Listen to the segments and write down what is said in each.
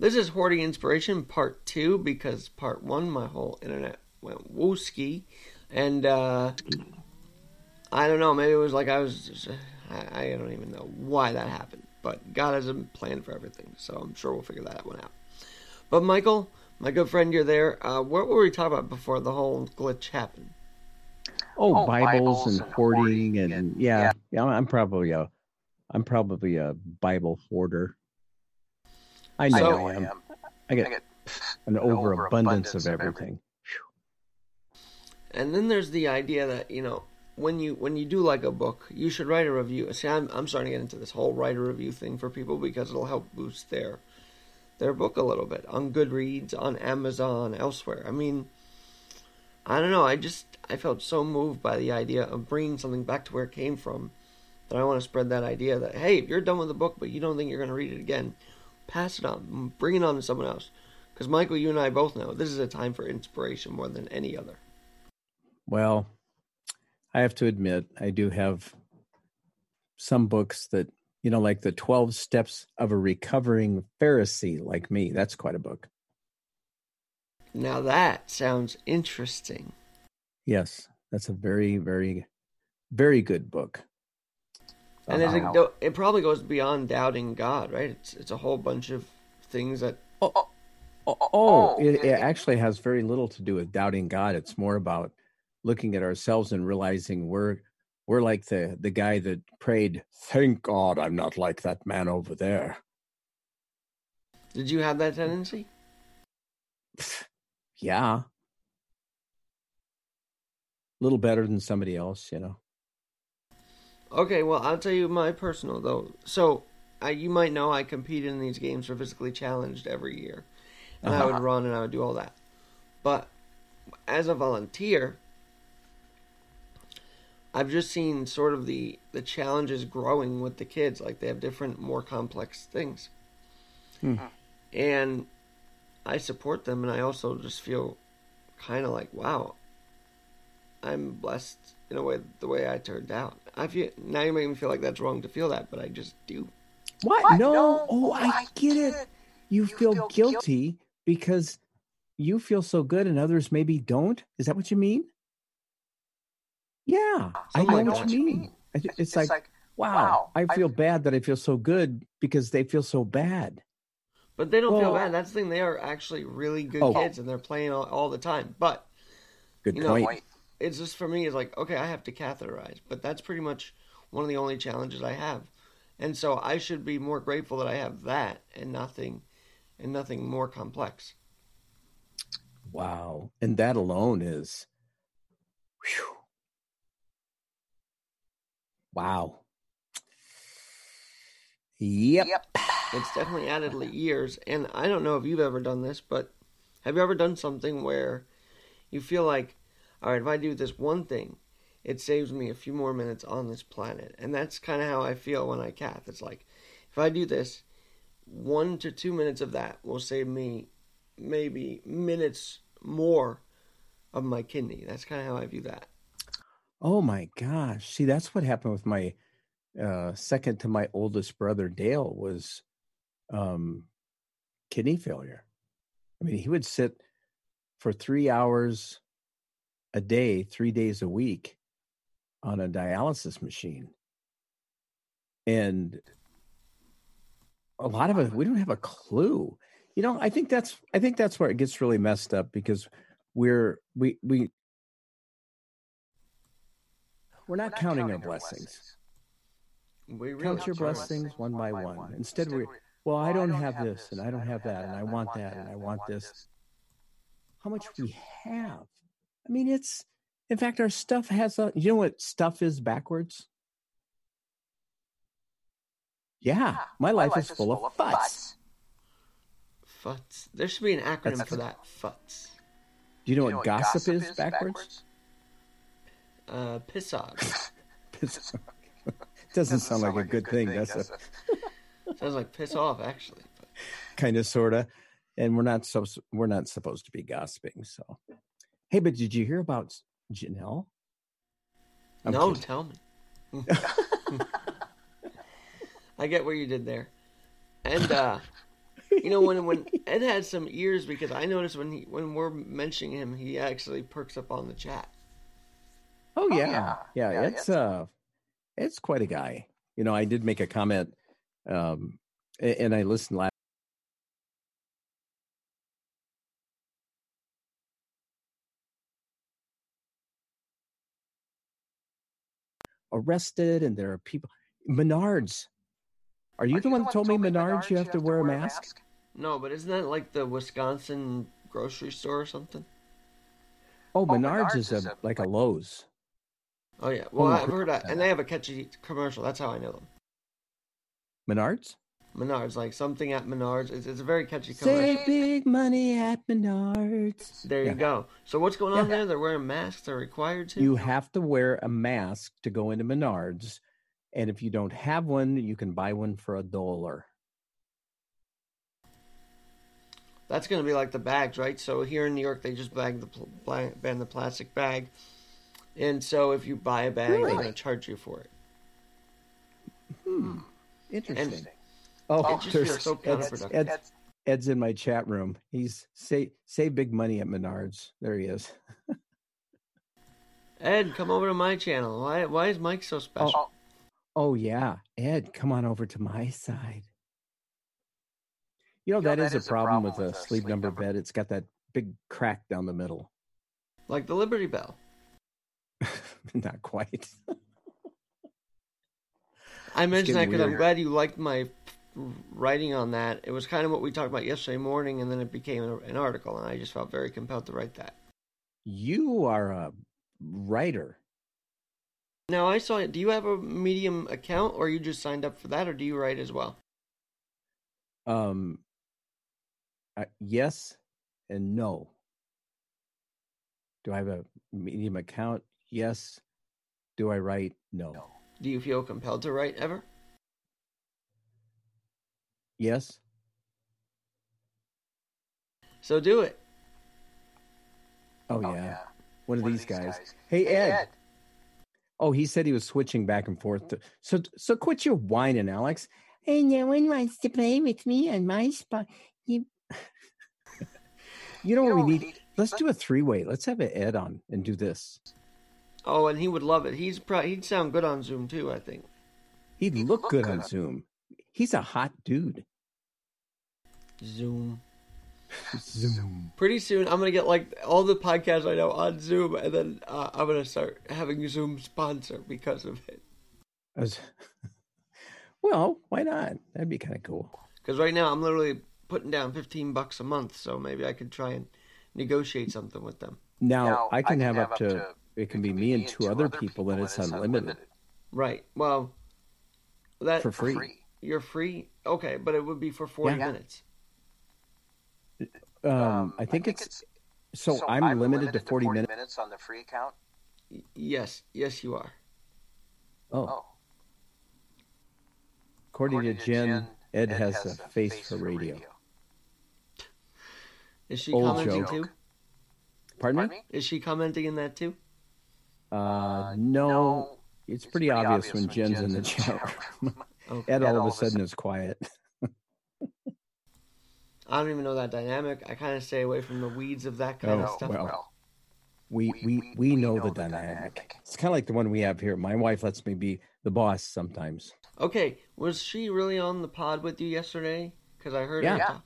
This is Hoarding Inspiration Part 2 because Part 1, my whole internet went wooski. And, uh, I don't know, maybe it was like I was, just, I, I don't even know why that happened. But God has a plan for everything, so I'm sure we'll figure that one out. But, Michael, my good friend, you're there. Uh, what were we talking about before the whole glitch happened? Oh, oh Bibles, Bibles, and, and hoarding, and, and yeah, yeah, yeah, I'm probably a, I'm probably a Bible hoarder. I know so, I am. I get, I get an, an overabundance, of everything. everything. And then there's the idea that you know when you when you do like a book, you should write a review. See, I'm I'm starting to get into this whole write a review thing for people because it'll help boost their their book a little bit on Goodreads, on Amazon, elsewhere. I mean, I don't know. I just I felt so moved by the idea of bringing something back to where it came from that I want to spread that idea that hey, if you're done with the book but you don't think you're going to read it again, pass it on, bring it on to someone else. Because Michael, you and I both know this is a time for inspiration more than any other. Well, I have to admit, I do have some books that you know, like the Twelve Steps of a Recovering Pharisee, like me. That's quite a book. Now that sounds interesting. Yes, that's a very, very, very good book. And uh-huh. it, it probably goes beyond doubting God, right? It's it's a whole bunch of things that. Oh, oh, oh, oh it, it actually has very little to do with doubting God. It's more about looking at ourselves and realizing we're we're like the the guy that prayed, "Thank God I'm not like that man over there." Did you have that tendency? Yeah. A little better than somebody else, you know. Okay, well, I'll tell you my personal though. So, I, you might know I competed in these games for physically challenged every year, and uh-huh. I would uh-huh. run and I would do all that. But as a volunteer, I've just seen sort of the the challenges growing with the kids. Like they have different, more complex things, hmm. and I support them, and I also just feel kind of like, wow, I'm blessed in a way the way I turned out. I feel now you make me feel like that's wrong to feel that, but I just do. What? what? No. no. Oh, I, I get it. it. You, you feel, feel guilty, guilty because you feel so good and others maybe don't. Is that what you mean? Yeah, I know, I know what, you mean. mean. It's, it's, like, like, wow, I feel I... bad that I feel so good because they feel so bad. But they don't well, feel bad. That's the thing. They are actually really good oh. kids, and they're playing all, all the time. But good you know, point it's just for me it's like okay i have to catheterize but that's pretty much one of the only challenges i have. And so i should be more grateful that i have that and nothing and nothing more complex. Wow. And that alone is whew, wow. Yep. yep. It's definitely added years. And i don't know if you've ever done this but have you ever done something where you feel like all right, if I do this one thing, it saves me a few more minutes on this planet. And that's kind of how I feel when I cath. It's like, if I do this, one to two minutes of that will save me maybe minutes more of my kidney. That's kind of how I view that. Oh my gosh. See, that's what happened with my uh, second to my oldest brother, Dale, was um, kidney failure. I mean, he would sit for three hours a day, three days a week on a dialysis machine. And a lot of us, we don't have a clue. You know, I think that's I think that's where it gets really messed up because we're we we we're not, we're not counting, counting, our blessings. blessings. We really count your blessings one by one. one. Instead, we well, I don't have this, and I don't have that, and I want that, and I want this. How much we have I mean, it's in fact our stuff has a. You know what stuff is backwards? Yeah, my, life, life is, full, full of futs. Futs. There should be an acronym That's, for that. Futs. Do you know, you know what, gossip, gossip is, is backwards? backwards? Uh, piss off. piss off. Doesn't, Doesn't sound, like, like a good, good thing, thing does it? Sounds like piss off, actually. Kind of, sorta. And we're not so we're not supposed to be gossiping, so Hey, but did you hear about Janelle? I'm no, kidding. tell me. I get what you did there. And uh You know when when Ed had some ears because I noticed when he when we're mentioning him, he actually perks up on the chat. Oh yeah, yeah. yeah, yeah it's uh, it's quite a guy. You know, I did make a comment, um, and I listened last. Arrested, and there are people. Menards. Are you, are the, you one that told me Menards, Menards you have, to, wear, a mask? mask? No, but isn't that like the Wisconsin grocery store or something? Oh, oh Menards, Menards is, a, a like a Lowe's. Oh yeah, well I've heard that, and they have a catchy commercial. That's how I know them. Menards. Menards, like something at Menards. It's, it's a very catchy commercial. Save big money at Menards. There you yeah. go. So what's going on yeah. there? They're wearing masks. They're required to. You have to wear a mask to go into Menards, and if you don't have one, you can buy one for a dollar. That's going to be like the bags, right? So here in New York, they just bag the ban the plastic bag, and so if you buy a bag, really? they're going to charge you for it. Hmm. Interesting. And oh, it there's so Ed's, Ed's, Ed's in my chat room. He's say say big money at Menards. There he is. Ed, come over to my channel. Why why is Mike so special? Oh, oh, oh yeah, Ed, come on over to my side. You know, you know that, that is, is a problem, problem with a sleep, sleep number, number bed. It's got that big crack down the middle. Like the Liberty Bell. Not quite. I mentioned that because I'm glad you liked my writing on that. It was kind of what we talked about yesterday morning, and then it became an article, and I just felt very compelled to write that. You are a writer. Now I saw it. Do you have a Medium account, or you just signed up for that, or do you write as well? Um, uh, yes and no. Do I have a Medium account? Yes. Do I write? No. no. Do you feel compelled to write ever? Yes. So do it. Oh, oh yeah. yeah. One of One these, of these guys. guys. Hey, hey Ed. Ed. Oh, he said he was switching back and forth. To, so so quit your whining, Alex. Hey, no one wants to play with me on my spot. You You know what we need? Let's do a three way. Let's have an Ed on and do this. Oh, and he would love it. He's pro- he'd sound good on Zoom too. I think he'd, he'd look, look, good, on Zoom. He's a hot dude. Zoom. Zoom. Pretty soon, I'm gonna get like all the podcasts I know on Zoom, and then uh, I'm gonna start having Zoom sponsor because of it. Was... well, why not? That'd be kind of cool. Because right now, I'm literally putting down 15 bucks a month, so maybe I could try and negotiate something with them. Now, now I, can I, can have, have up to, to it can, it be, me and two, other people, people and it's unlimited. unlimited. Right. Well, that for free. free. You're free. Okay, but it would be for 40 yeah. minutes. Um, um, I, think I think, it's, it's so, so, I'm, I'm limited, limited, to 40, 40 minutes. minutes on the free account. Yes, yes, you are. Oh. oh. According, According to Jen, Jen Ed, Ed has, has, a face, face for radio. radio. Is she Old commenting joke. too? Pardon, Pardon me? Is she commenting in that too? Uh, uh no. no. It's, it's pretty, pretty, obvious, obvious when, Jen's, Jen's in the chat room. okay. Ed, all, of a sudden, is quiet. I don't even know that dynamic. I kind of stay away from the weeds of that kind oh, of stuff. Well, we, we, we, we know, know the, the dynamic. dynamic. It's kind of like the one we have here. My wife lets me be the boss sometimes. Okay, was she really on the pod with you yesterday? Because I heard yeah. her.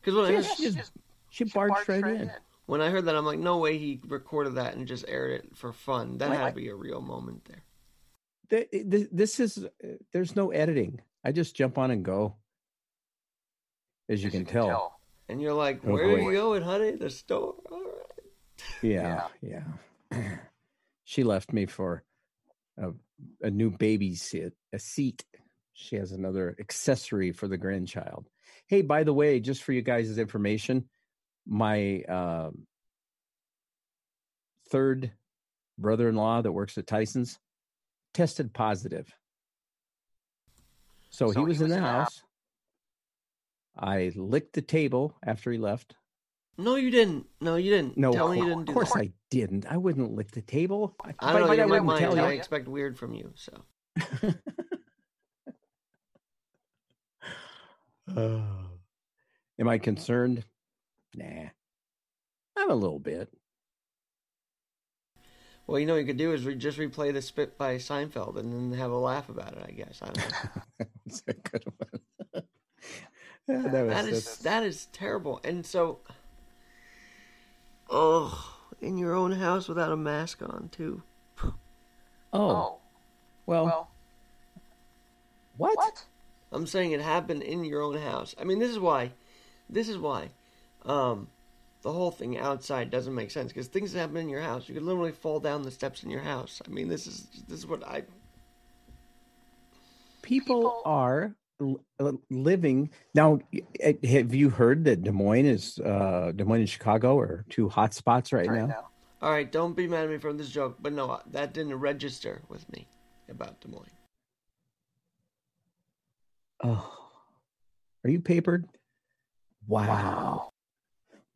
Because when yeah, I she, just, she, she barged, barged right, right in. in. When I heard that, I'm like, no way he recorded that and just aired it for fun. That had to be a real moment there. This is uh, there's no editing. I just jump on and go, as you, as can, you can tell. tell. And you're like, oh, where oh, are you going, honey? The store. All right. Yeah, yeah. yeah. she left me for a, a new baby seat, a seat. She has another accessory for the grandchild. Hey, by the way, just for you guys' information, my uh, third brother-in-law that works at Tyson's tested positive. So, so he was in the house. I licked the table after he left. No, you didn't. No, you didn't. No, tell me you didn't. Of course, I didn't. I wouldn't lick the table. I, I don't know. You're my mind. I expect weird from you. So. Uh, am I concerned? Nah. I'm a little bit. Well, you know what you could do is re- just replay the spit by Seinfeld and then have a laugh about it. I guess I don't know. That's a good one. Yeah, that was that is that's- that is terrible. And so, oh, in your own house without a mask on too. oh, well, well, what? what? I'm saying it happened in your own house. I mean, this is why. This is why. Um, the whole thing outside doesn't make sense because things happen in your house, you could literally fall down the steps in your house. I mean, this is this is what I. People, People- are l- living now. Have you heard that Des Moines is uh, Des Moines and Chicago are two hot spots right, now? All right, don't be mad at me for this joke, but no, that didn't register with me about Des Moines. Oh, are you papered? Wow.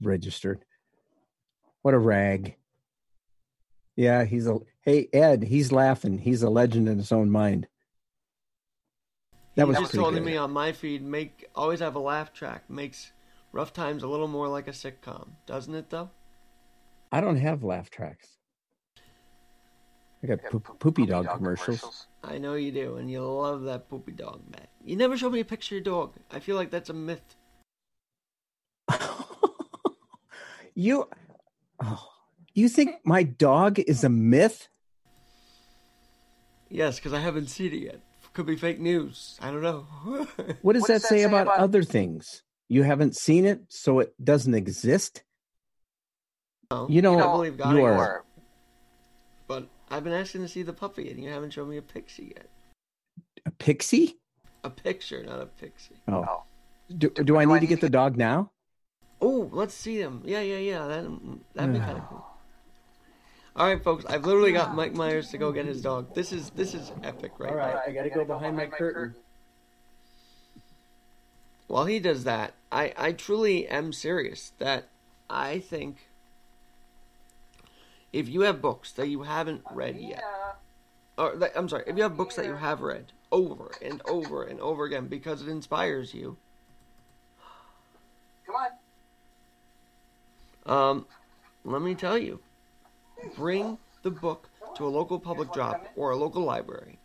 Registered. What a rag. Yeah, he's a. Hey, Ed, he's laughing. He's a legend in his own mind. That was just good. me on my feed, make always have a laugh track. Makes rough times a little more like a sitcom, doesn't it? Though. I don't have laugh tracks. I got poop, poopy dog commercials. I know you do, and you love that poopy dog, Matt. You never show me a picture of your dog. I feel like that's a myth. you, oh, you think my dog is a myth? Yes, because I haven't seen it yet. Could be fake news. I don't know. What does that say about other things? You haven't seen it, so it doesn't exist. No, You don't I believe God you are- but I've been asking to see the puppy, and you haven't shown me a pixie yet. A pixie? A picture, not a pixie. Oh, Oh. do, do I need to get the dog now? Oh, let's see him. Yeah, yeah, yeah. That that'd be kind of cool. All right, folks. I've literally got Mike Myers to go get his dog. This is this is epic, right? now. I got to go behind my curtain. While he does that, I I truly am serious that I think if you have books that you haven't read yet, or that, I'm sorry, if you have books that you have read over and over and over again because it inspires you, Come on. Um, let me tell you, bring the book to a local public drop or a local library.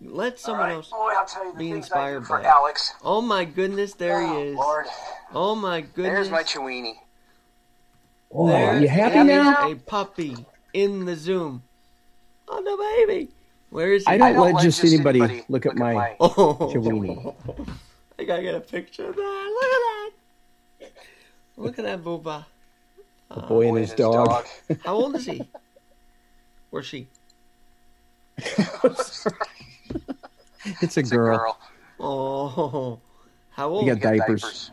Let someone All right. else. Boy, I'll tell you the be things I inspired do for by it. Alex. Oh my goodness, there he oh, is. Lord. Oh my goodness. There's my Chewini. Oh, There you happy is now? A puppy in the Zoom. Oh no, baby. Where is he? I don't let just anybody look at my- Oh, Chewini. I gotta get a picture of that. Look at that. Look at that booba. The boy and his dog. How old is he? Or she? It's a It's girl. a girl. Oh, how old? You got Got diapers.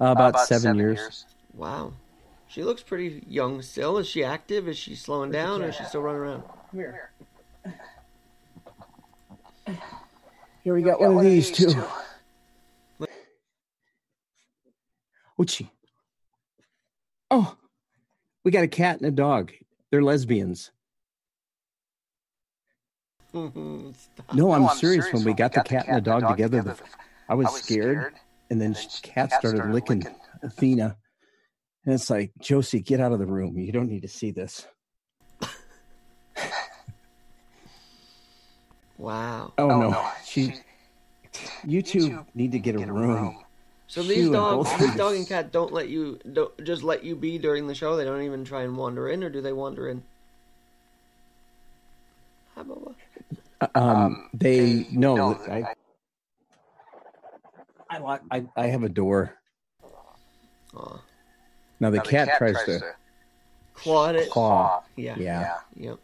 Uh, about, Uh, seven, years. Wow. She looks pretty young still. Is she active? Is she slowing down or is she still running around? Here. Here we got one of these too. Oochie. Oh, we got a cat and a dog. They're lesbians. No, I'm, No, serious. When we got, the cat and the dog, together, the, I was, I was scared, scared, and then and then cat cat started, started licking, licking. Athena, and it's like Josie, get out of the room. You don't need to see this. Wow. Oh, Oh, no, no. she. You two need to get a room. So these and dogs, both this dog and cat don't let you don't just let you be during the show. They don't even try and wander in, or do they wander in? Hi, Bubba. Um, they, no, no, I, I, lock, I, I have a door. Aw. Now the Now cat, tries, to, claw it. claw, Yeah. yeah. Yep.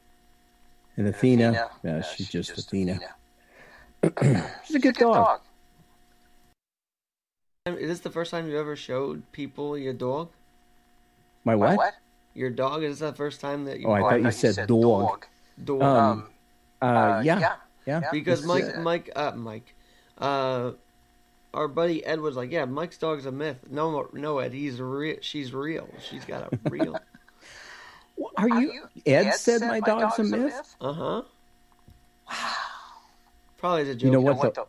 and And Athena, yeah, she's just Athena. she's a good dog. Is this the first time you ever showed people your dog? My what? What? Your dog? Is this the first time that you? Oh, I thought you said dog. dog. Um, Um, Uh, uh, yeah, yeah. yeah. because This- Mike, uh, Mike, uh, Mike, uh, our buddy Ed was like, "Yeah, Mike's dog's a myth." No, no, Ed, he's real. She's real. She's got a real. Are you? Ed, said, my dog's, a myth. Uh huh. Wow. Probably as a joke. You know You know what? what? the-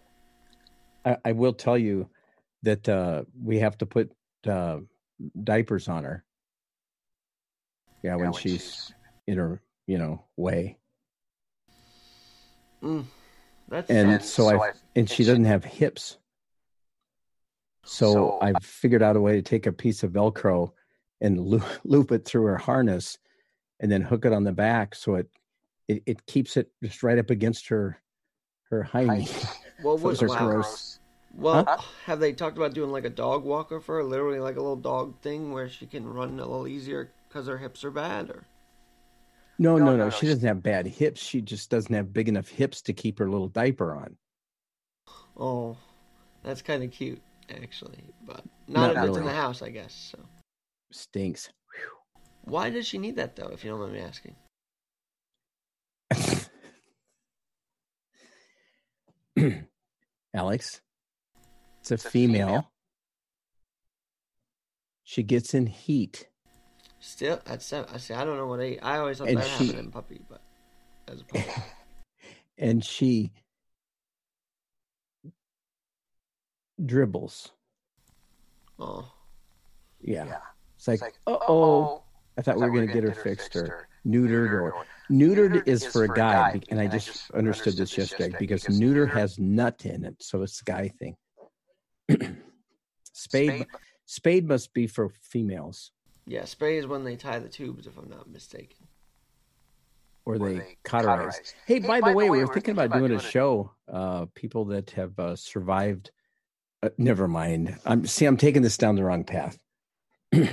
though? I, I will tell you that uh, we have to put uh, diapers on her. Yeah, when, when she's, she's- in her, you know, way, Mm, that's and, And so, so I and she doesn't have hips. So, So I've figured out a way to take a piece of Velcro and loop, loop it through her harness, and then hook it on the back so it it, it keeps it just right up against her her hind well, what, Those are wow. gross. Well, Huh? have they talked about doing like a dog walker for her, literally like a little dog thing where she can run a little easier because her hips are bad? Or No, No, no, no, no. no, She she- doesn't have bad hips. She just doesn't have big enough hips to keep her little diaper on. oh, that's kind of cute actually, but Not not, if it's in the house, I guess. So Stinks. why does she need that though? If you don't mind me asking. Alex, it's a, It's a female. female. She gets in heat. Still, at seven. I see. I don't know what I. I always thought And that she- happened in puppy, but as a puppy. and she dribbles. oh, Yeah. Yeah. It's like, uh oh, I thought we were going to get her fixed or neutered or neutered is for a guy. be- And I just understood this yesterday because neuter has nut in it. So it's a guy thing. spayed, spayed must be for females yeah. Spray is when they tie the tubes, if I'm not mistaken. or they they cauterize. cauterize. Hey, by, the way, we we're thinking about doing a show. Uh, people that have uh, survived. Uh, never mind. I'm see. I'm taking this down the wrong path. I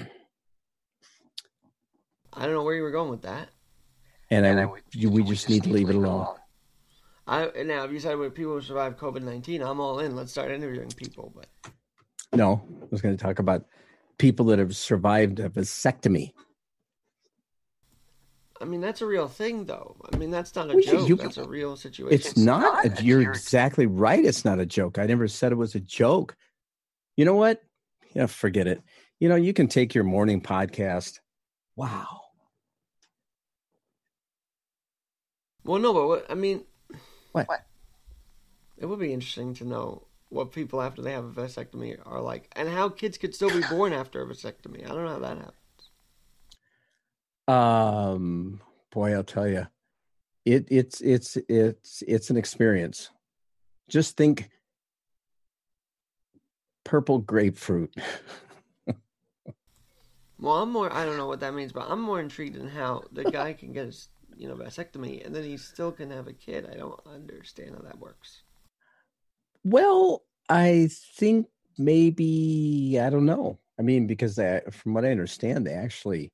don't know where you were going with that. And, And I, I would- you- we just need to leave it alone. I now if you said with people who survived COVID nineteen, I'm all in. Let's start interviewing people. But No, I was going to talk about people that have survived a vasectomy. I mean that's a real thing, though. I mean that's not a Well, you- joke. you- that's a real situation. It's, It's not. not a- a- you're you're- exactly right. It's not a joke. I never said it was a joke. You know what? Yeah, forget it. You know, you can take your morning podcast. Wow. well, no, but what I mean, What? What? it would be interesting to know what people after they have a vasectomy are like, and how kids could still be born after a vasectomy. I don't know how that happens. Um, boy, I'll tell you, it it's it's it's it's an experience. Just think, purple grapefruit. Well, I'm more. I don't know what that means, but I'm more intrigued in how the guy can get his, you know, vasectomy, and then he still can have a kid. I don't understand how that works. Well, I think maybe I don't know. I mean, because they, from what I understand, they actually.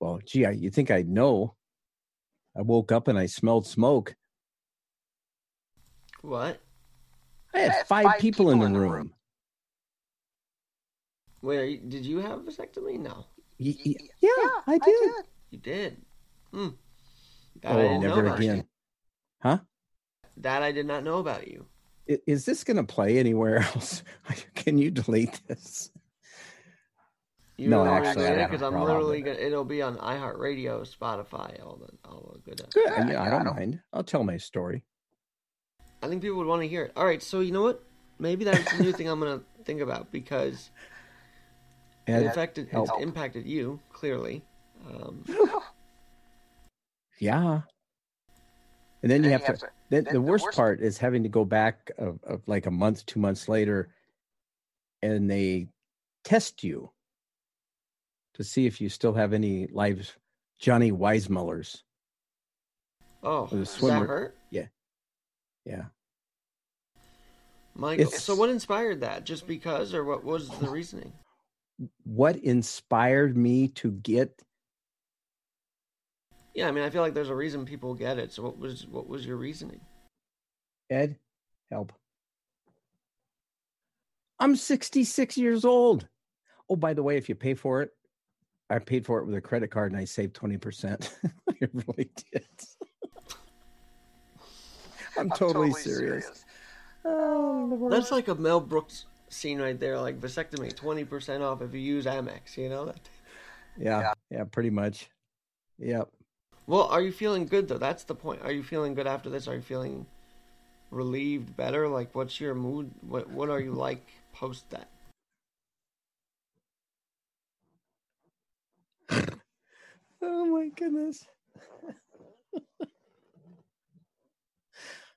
Well, gee, I, you think I'd know? I woke up and I smelled smoke. What? I had I had five, five people, in the in the room. room. Wait, did you have a vasectomy? No, Y- y- yeah, I did. you did. Hmm. That Oh, never about you. again. Huh? That I did not know about you. Is this going to play anywhere else? Can you delete this? You No, actually, because I'm literally gonna, it'll be on iHeartRadio, Spotify, all the all the good. Good. Yeah, Yeah, I don't mind. I'll tell my story. I think people would want to hear it. All right, so you know what? Maybe that's a new thing I'm gonna think about because Ed, it affected, it's impacted you clearly. Um, yeah. And then you have to. Then then the the worst worst- part is having to go back of, of like a month, two months later, and they test you to see if you still have any live Johnny Weissmullers. oh, does that hurt? Yeah. Yeah. Michael, It's- so what inspired that? Just because, or what was the reasoning? What inspired me to get Yeah, I mean, I feel like there's a reason people get it. So what was what was your reasoning? Ed? Help. I'm 66 years old. Oh, by the way, if you pay for it, I paid for it with a credit card and I saved 20%. I really did. I'm, totally, serious. Oh, That's like a Mel Brooks scene right there, like vasectomy, twenty percent off if you use Amex. You know that. yeah, yeah, pretty much. Yep. Well, are you feeling good though? That's the point. Are you feeling good after this? Are you feeling relieved, better? Like, what's your mood? What What are you like post that? oh my goodness.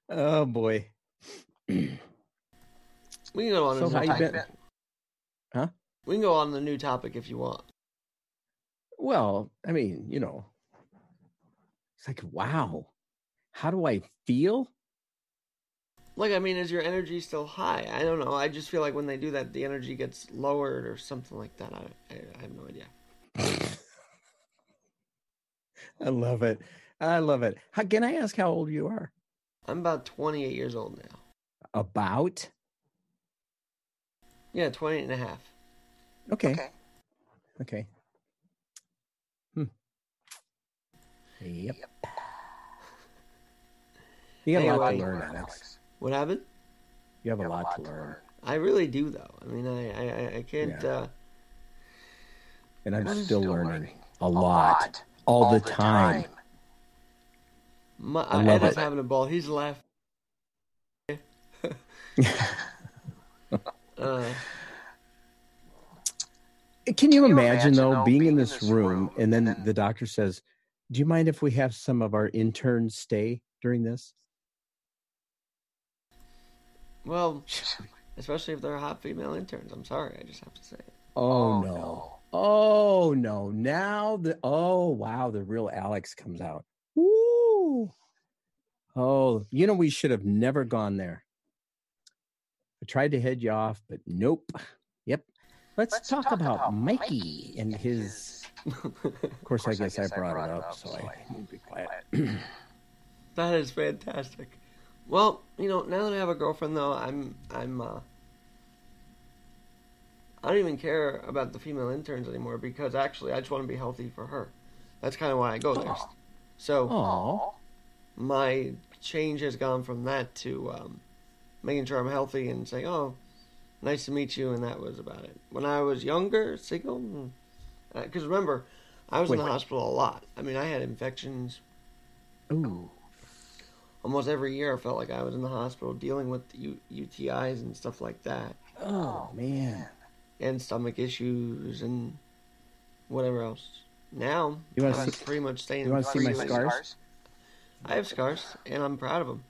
oh boy. we can go on. So how you? Huh? We can go on the new topic if you want. Well, I mean, you know, it's like, wow, how do I feel? Like, I mean, is your energy still high? I don't know. I just feel like when they do that, the energy gets lowered or something like that. I, I, I have no idea. I love it. I love it. How, can I ask how old you are? I'm about 28 years old now. About? Yeah, 28 and a half. Okay. Okay. Hmm. Yep. You got a lot to Anyway. learn, Alex. What happened? You have a lot to learn. I really do, though. I mean, I, I, I- I can't. Yeah. Uh, And I'm I'm still learning a lot all the time. my, I I love Ed is it. having a ball. He's laughing. uh, Can you imagine, though, being in this room and then the doctor says, Do you mind if we have some of our interns stay during this? well, especially if they're hot female interns. I'm sorry. I just have to say it. Oh, oh no. Oh no. Now the oh wow, the real Alex comes out. Woo. Oh, you know, we should have never gone there. I tried to head you off, but nope. Yep. Let's, talk, about, Mikey and his of course, I guess I brought, it up, so I need to be quiet. That is fantastic. Well, you know, now that I have a girlfriend, though, I'm, I'm, uh, I don't even care about the female interns anymore because actually, I just want to be healthy for her. That's kind of why I go there. So Oh, my change has gone from that to um, making sure I'm healthy and saying, "Oh, nice to meet you," and that was about it. When I was younger, single, Uh, because remember, I was in Wait. the hospital a lot. I mean, I had infections ooh, almost every year. I felt like I was in the hospital dealing with U- UTIs and stuff like that, oh, oh man. and stomach issues and whatever else. Now, You wanna I'm see- pretty much staying. you wanna see my free- scars? I have scars, and I'm proud of them.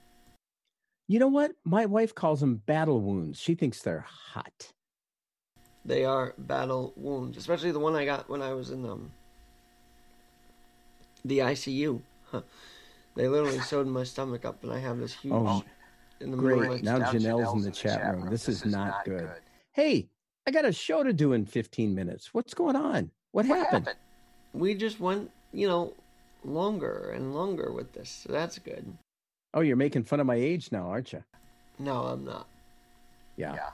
You know what? My wife calls them battle wounds. She thinks they're hot. They are battle wounds, especially the one I got when I was in um, the ICU. Huh. They literally sewed my stomach up, and I have this huge Oh, in the great. my Now Janelle's in the chat room. This is not good. Hey, I got a show to do in 15 minutes. What's going on? What happened? We just went, you know, longer and longer with this, so that's good. Oh, you're making fun of my age now, aren't you? No, I'm not. Yeah. Yeah.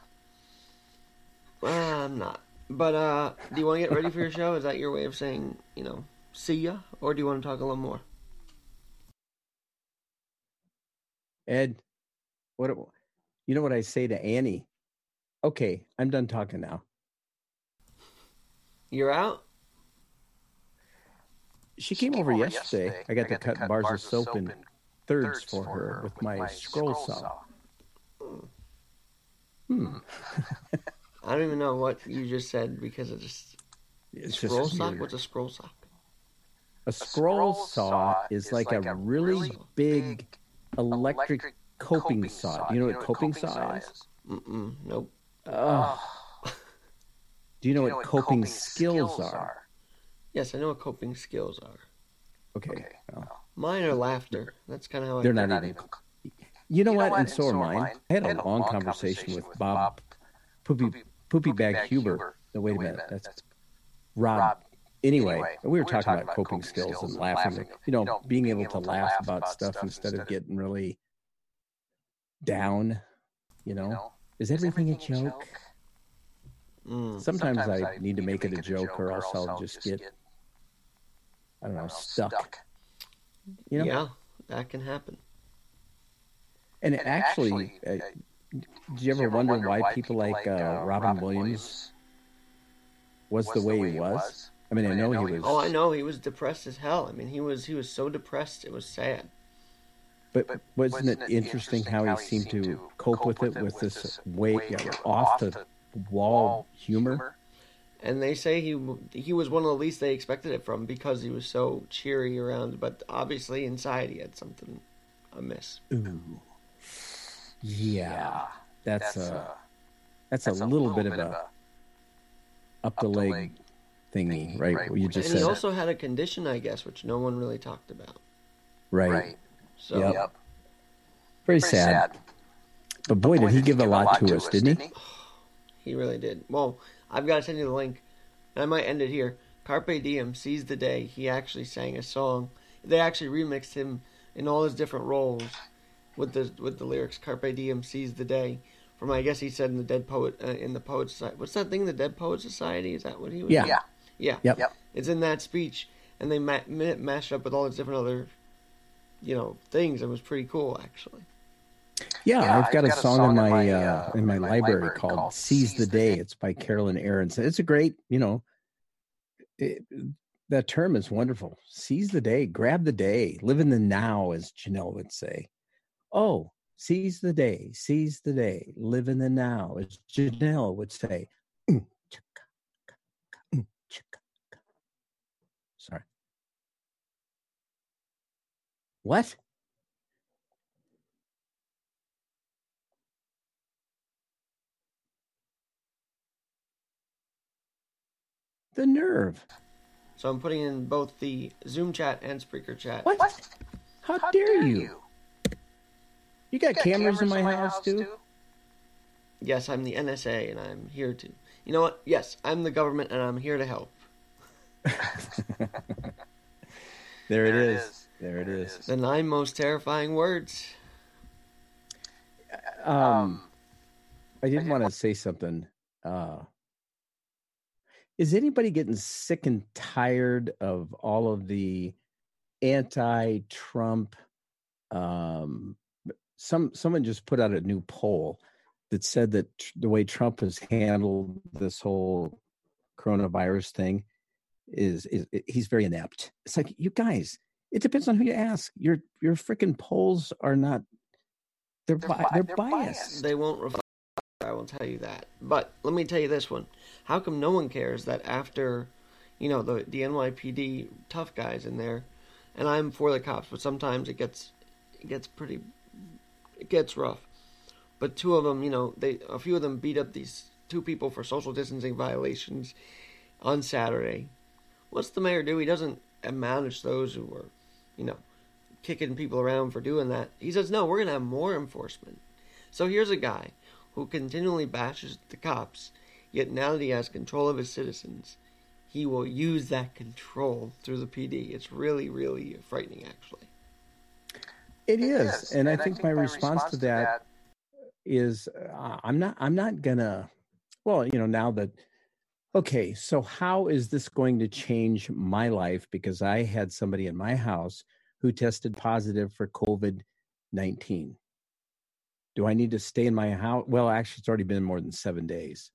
Uh, I'm not. But uh, do you want to get ready for your show? Is that your way of saying, you know, see ya, or do you want to talk a little more? Ed, what you know what I say to Annie? Okay, I'm done talking now. You're out. She came over yesterday. I got to cut bars of soap in thirds for her with my scroll saw. Hmm. I don't even know what you just said because it just It's scroll just sock. weird. What's a scroll sock? A scroll saw is like a really big electric coping saw. Do you know what coping saw is? Mm-mm, nope. Ugh. Do you know what coping skills are? Yes, I know what coping skills are. Okay. well, oh. oh. Mine are laughter. That's kind of how I. they're think. not even. You know what? And so are mine. I had a long conversation with Bob Poopy Poopy Bag Huber. No, wait a minute. That's Rob. Anyway, we were talking about coping skills and laughing. You know, being able to laugh about stuff instead of getting really down. You know, is everything a joke? Mm. Sometimes I need to make it a joke, or else I'll just get, I don't know, stuck. You know, Yeah, that can happen. and actually, uh, did you ever wonder why people like uh, Robin Williams was the way he was? I mean, I know he was, Oh, I know. He was depressed as hell. I mean, he was he was so depressed. It was sad. but wasn't it interesting how he seemed to cope with it with this way yeah, off the wall humor? and they say he he was one of the least they expected it from because he was so cheery around. But obviously inside he had something amiss. Ooh. Yeah. Yeah. That's, That's a uh, that's, that's a little, bit of a a up the leg thingy, thingy, right? right, What you what just and he also had a condition, I guess, which no one really talked about. right. right. So Yep. Yep. Very Very sad. sad. But boy, did he give a lot to us, didn't he? He really did. Well, I've got to send you the link. And I might end it here. Carpe Diem, Seize the Day. He actually sang a song. They actually remixed him in all his different roles with the with the lyrics Carpe Diem, Seize the Day. From I guess he said in the Dead Poet uh, in the Poet Society. What's that thing? The Dead Poet Society? Is that what he was? Yeah. Yeah. Yeah. Yep. Yep. It's in that speech, and they ma- ma- mashed up with all these different other, you know, things. It was pretty cool, actually. Yeah, Yeah, I've got a song, in my, uh, in my my library library called called "Seize the Day." It's by Carolyn Aronson. It's a great, you know, it, that term is wonderful. Seize the day, grab the day, live in the now, as Janelle would say. Oh, seize the day, seize the day, live in the now, as Janelle would say. Mm, chaka, ka, chaka, ka. Sorry. What? The nerve. So I'm putting in both the Zoom chat and Spreaker chat. What? What? How, dare, you? You got, You got cameras, in my, house, too? Yes, I'm the NSA, and I'm here to. You know what? Yes, I'm the government, and I'm here to help. There it There it is. is. There it is. The nine most terrifying words. Um, I did want to say something. Uh, is anybody getting sick and tired of all of the anti-Trump? Um, some someone just put out a new poll that said that tr- the way Trump has handled this whole coronavirus thing is is he's very inept. It's like you guys. It depends on who you ask. Your your freaking polls are not. They're They're bi- bi- they're, they're biased. biased. They won't reflect. I will tell you that. But let me tell you this one: How come no one cares that after, you know, the the NYPD tough guys in there, and I'm for the cops, but sometimes it gets it gets pretty it gets rough. But two of them, you know, they a few of them beat up these two people for social distancing violations on Saturday. What's the mayor do? He doesn't admonish those who were, you know, kicking people around for doing that. He says, no, we're going to have more enforcement. So here's a guy who continually bashes the cops, yet now that he has control of his citizens, he will use that control through the PD. It's really, really frightening, actually. It is, and, I, think my response, to that is uh, I'm not I'm not gonna well, you know, now that okay, so how is this going to change my life because I had somebody in my house who tested positive for COVID-19. Do I need to stay in my house? Well, actually it's already been more than 7 days.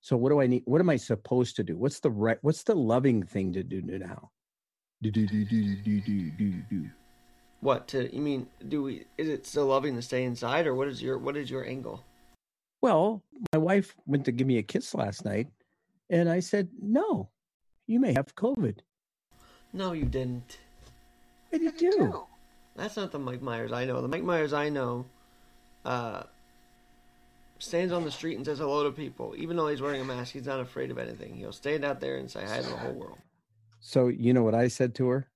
So what do I need what am I supposed to do? What's the right what's the loving thing to do now? Do do do do do do do do. What to you mean? Do we? Is it still loving to stay inside, or what is your what is your angle? Well, my wife went to give me a kiss last night, and I said, "No, you may have COVID." No, you didn't. I did do. That's not the Mike Myers I know. The Mike Myers I know uh, stands on the street and says hello to people. Even though he's wearing a mask, he's not afraid of anything. He'll stand out there and say hi to the whole world. So you know what I said to her?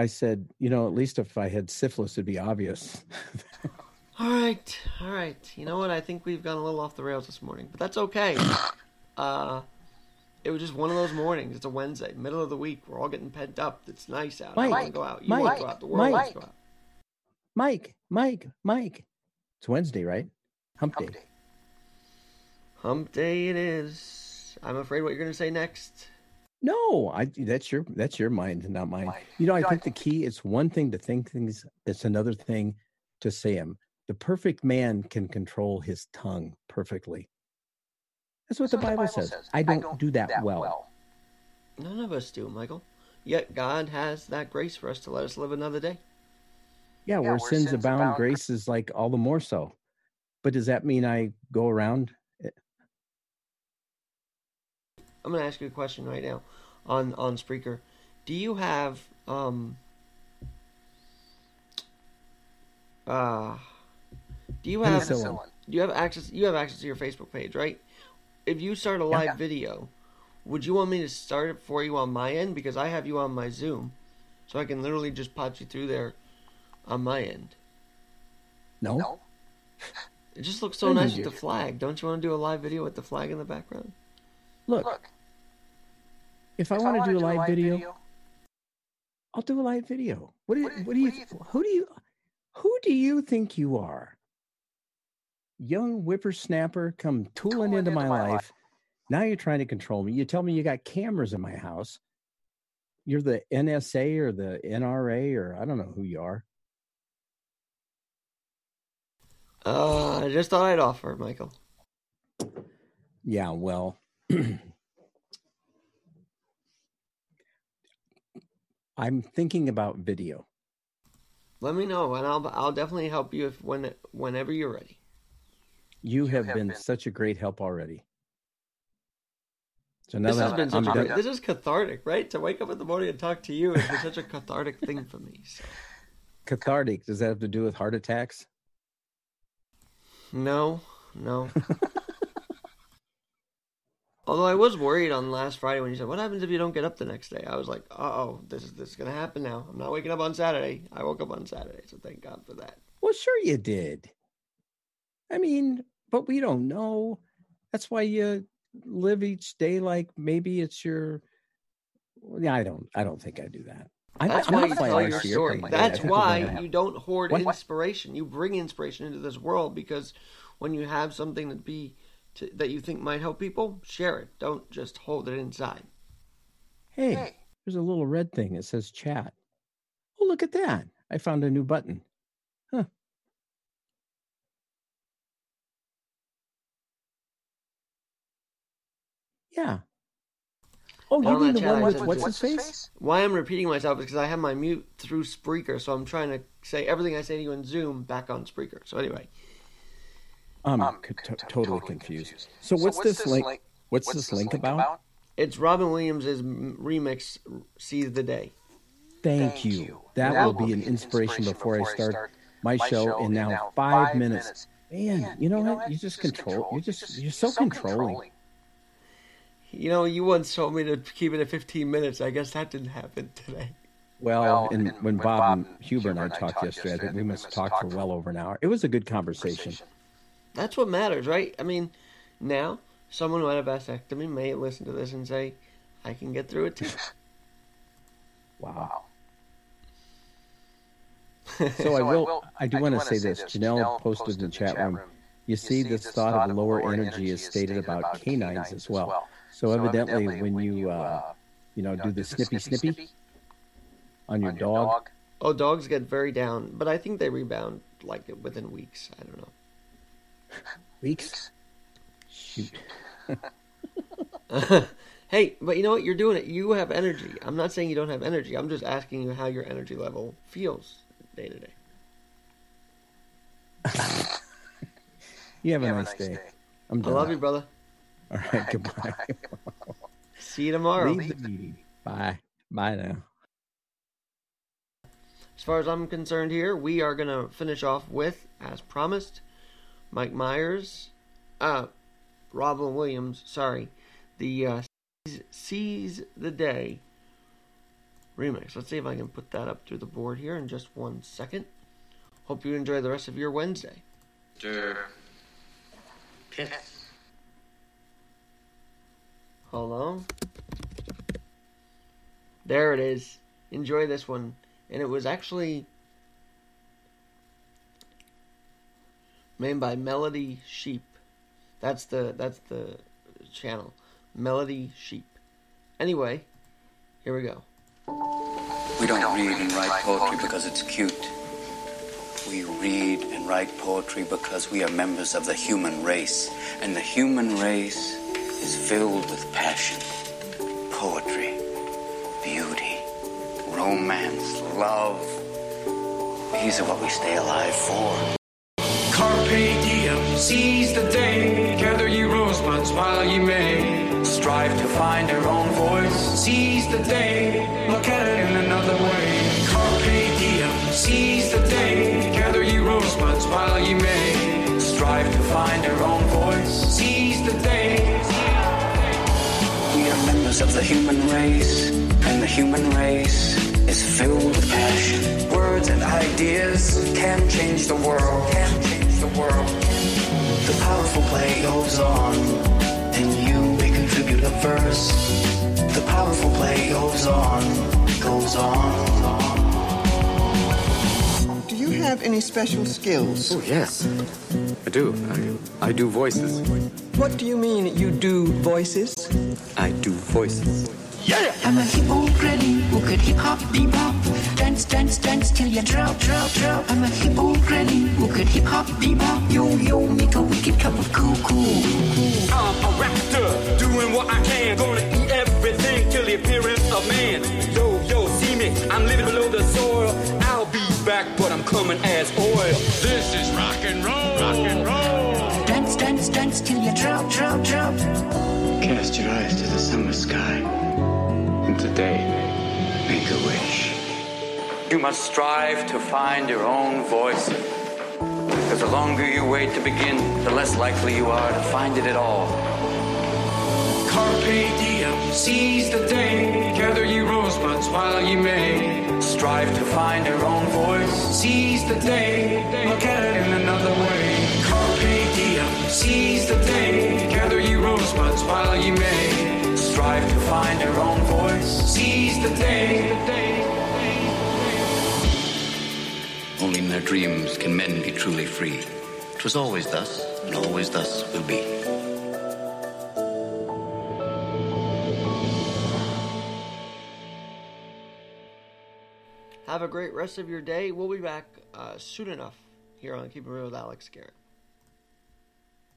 I said, "You know, at least if I had syphilis, it'd be obvious." All right, all right. You know what? I think we've gone a little off the rails this morning, but that's okay. Uh, it was just one of those mornings. It's a Wednesday, middle of the week. We're all getting pent up. It's nice out. I Mike, want to go out. You Mike, want to go out. The world wants to go out. Mike, Mike, Mike. It's Wednesday, right? Hump day. Hump day. Hump day it is. I'm afraid what you're going to say next. No, I that's your that's your mind, not mine. Mine. You know, I You know, I think the key it's one thing to think things, it's another thing to say them. The perfect man can control his tongue perfectly. That's what, That's the, Bible says. I don't, do that, well. None of us do, Michael. Yet God has that grace for us to let us live another day. Yeah, where, sins, abound, grace is like all the more so. But does that mean I go around? I'm gonna ask you a question right now on on Spreaker. Do you have um uh do you have do you have access you have access to your Facebook page, right? If you start a live Yeah. video, would you want me to start it for you on my end because I have you on my Zoom, so I can literally just pop you through there on my end. No, No. It just looks so nice with the flag. Don't you want to do a live video with the flag in the background? Look, Look, if I if want to wanna do a live video, I'll do a live video. What do you, What do what you, what do you- who do you, who do you think you are? Young whippersnapper come tooling, Tooling into, into my, my life. life. Now you're trying to control me. You tell me you got cameras in my house. You're the NSA or the NRA or I don't know who you are. Uh, I just thought I'd offer, Michael. Yeah, well, I'm thinking about video. Let me know, and I'll I'll definitely help you if when whenever you're ready. You, You have, have been, been- such a great help already. So now This that has been I'm such a done- this is cathartic, right? To wake up in the morning and talk to you has been such a cathartic thing for me. So. cathartic. Does that have to do with heart attacks? No, no. Although I was worried on last Friday when you said, "What happens if you don't get up the next day?" I was like, "Uh oh, this is this is gonna happen now." I'm not waking up on Saturday. I woke up on Saturday, so thank God for that. Well, sure you did. I mean, but we don't know. That's why you live each day like maybe it's your. Yeah, I don't. I don't think I do that. I, That's I'm why you tell your story. That's why you don't hoard What? inspiration. You bring inspiration into this world because when you have something that be to, that you think might help people, share it. Don't just hold it inside. Hey, Hey. there's a little red thing that says chat. Oh, look at that! I found a new button. Huh. Yeah. Oh, you mean the chat, one with said, what's his face? Why I'm repeating myself is because I have my mute through Spreaker, so I'm trying to say everything I say to you in Zoom back on Spreaker. So anyway, I'm I'm co- co- to- to- totally, confused. So, what's, this link? What's, this link about? it's Robin Williams' remix "Seize the Day." Thank, Thank you. you. That, That will be an inspiration before I start my show in now five minutes. Man, you know what? You just control. You just you're so controlling. You know, you once told me to keep it at 15 minutes. I guess that didn't happen today. Well, Well, and and when when Bob Bob and and Huber and I talked yesterday, I think we must have talked for well over an hour. It was a good conversation. That's what matters, right? I mean, now someone who had a vasectomy may listen to this and say, "I can get through it too." Wow. Wow. So I will. I do want to say this. Janelle posted in the chat room. You see, this thought of lower energy is stated about canines as well. So evidently, when you uh, you know do the snippy snippy on your dog, oh, dogs get very down, but I think they rebound like within weeks. I don't know. Weeks. Shoot. hey, but you know what? You're doing it. You have energy. I'm not saying you don't have energy. I'm just asking you how your energy level feels day to day. You have a nice day. I'm I done. love you, brother. All right. Goodbye. See you tomorrow. Leave the meeting. Bye. Bye now. As far as I'm concerned here, we are going to finish off with, as promised, Mike Myers, uh, Robin Williams, sorry, the uh, Seize- Seize the Day remix. Let's see if I can put that up through the board here in just one second. Hope you enjoy the rest of your Wednesday. Hold on. There it is. Enjoy this one. And it was actually made by Melody Sheep. That's the that's the channel. Melody Sheep. Anyway, here we go. We don't read and write poetry because it's cute. We read and write poetry because we are members of the human race. And the human race is filled with passion, poetry, beauty, romance, love. These are what we stay alive for. Seize the day. Gather ye rosebuds while ye may. Strive to find your own voice. Seize the day, look at it in another way. Carpe diem, seize the day. Gather you rosebuds while you may. Strive to find your own voice. Seize the day. We are members of the human race, and the human race is filled with passion. Words and ideas can change the world. Can change the world. The powerful play goes on, and you may contribute a verse. The powerful play goes on, goes on. Do you have any special skills? Oh, yes. I do. I, I do voices. What do you mean you do voices? I do voices. I'm a hippo granny who could hip hop bebop. Dance, dance, dance till you drop, drop, drop. I'm a hippo granny who could hip hop bebop. Yo, yo, make a wicked cup of cool, cool. I'm a raptor, doing what I can. Gonna eat everything till the appearance of man. Yo, yo, see me, I'm living below the soil. I'll be back, but I'm coming as oil. This is rock and roll. Rock and roll. Dance, dance, dance till you drop, drop, drop. Cast your eyes to the summer sky, You must strive to find your own voice. Because the longer you wait to begin, the less likely you are to find it at all. Carpe diem, seize the day. Gather you rosebuds while you may. Strive to find your own voice. Seize the day. Look at it in another way. Carpe diem, seize the day. Gather you rosebuds while you may. Strive to find your own voice. Seize the day. Their dreams can men be truly free. 'Twas always thus, and always thus will be. Have a great rest of your day. We'll be back uh, soon enough here on Keep It Real with Alex Garrett.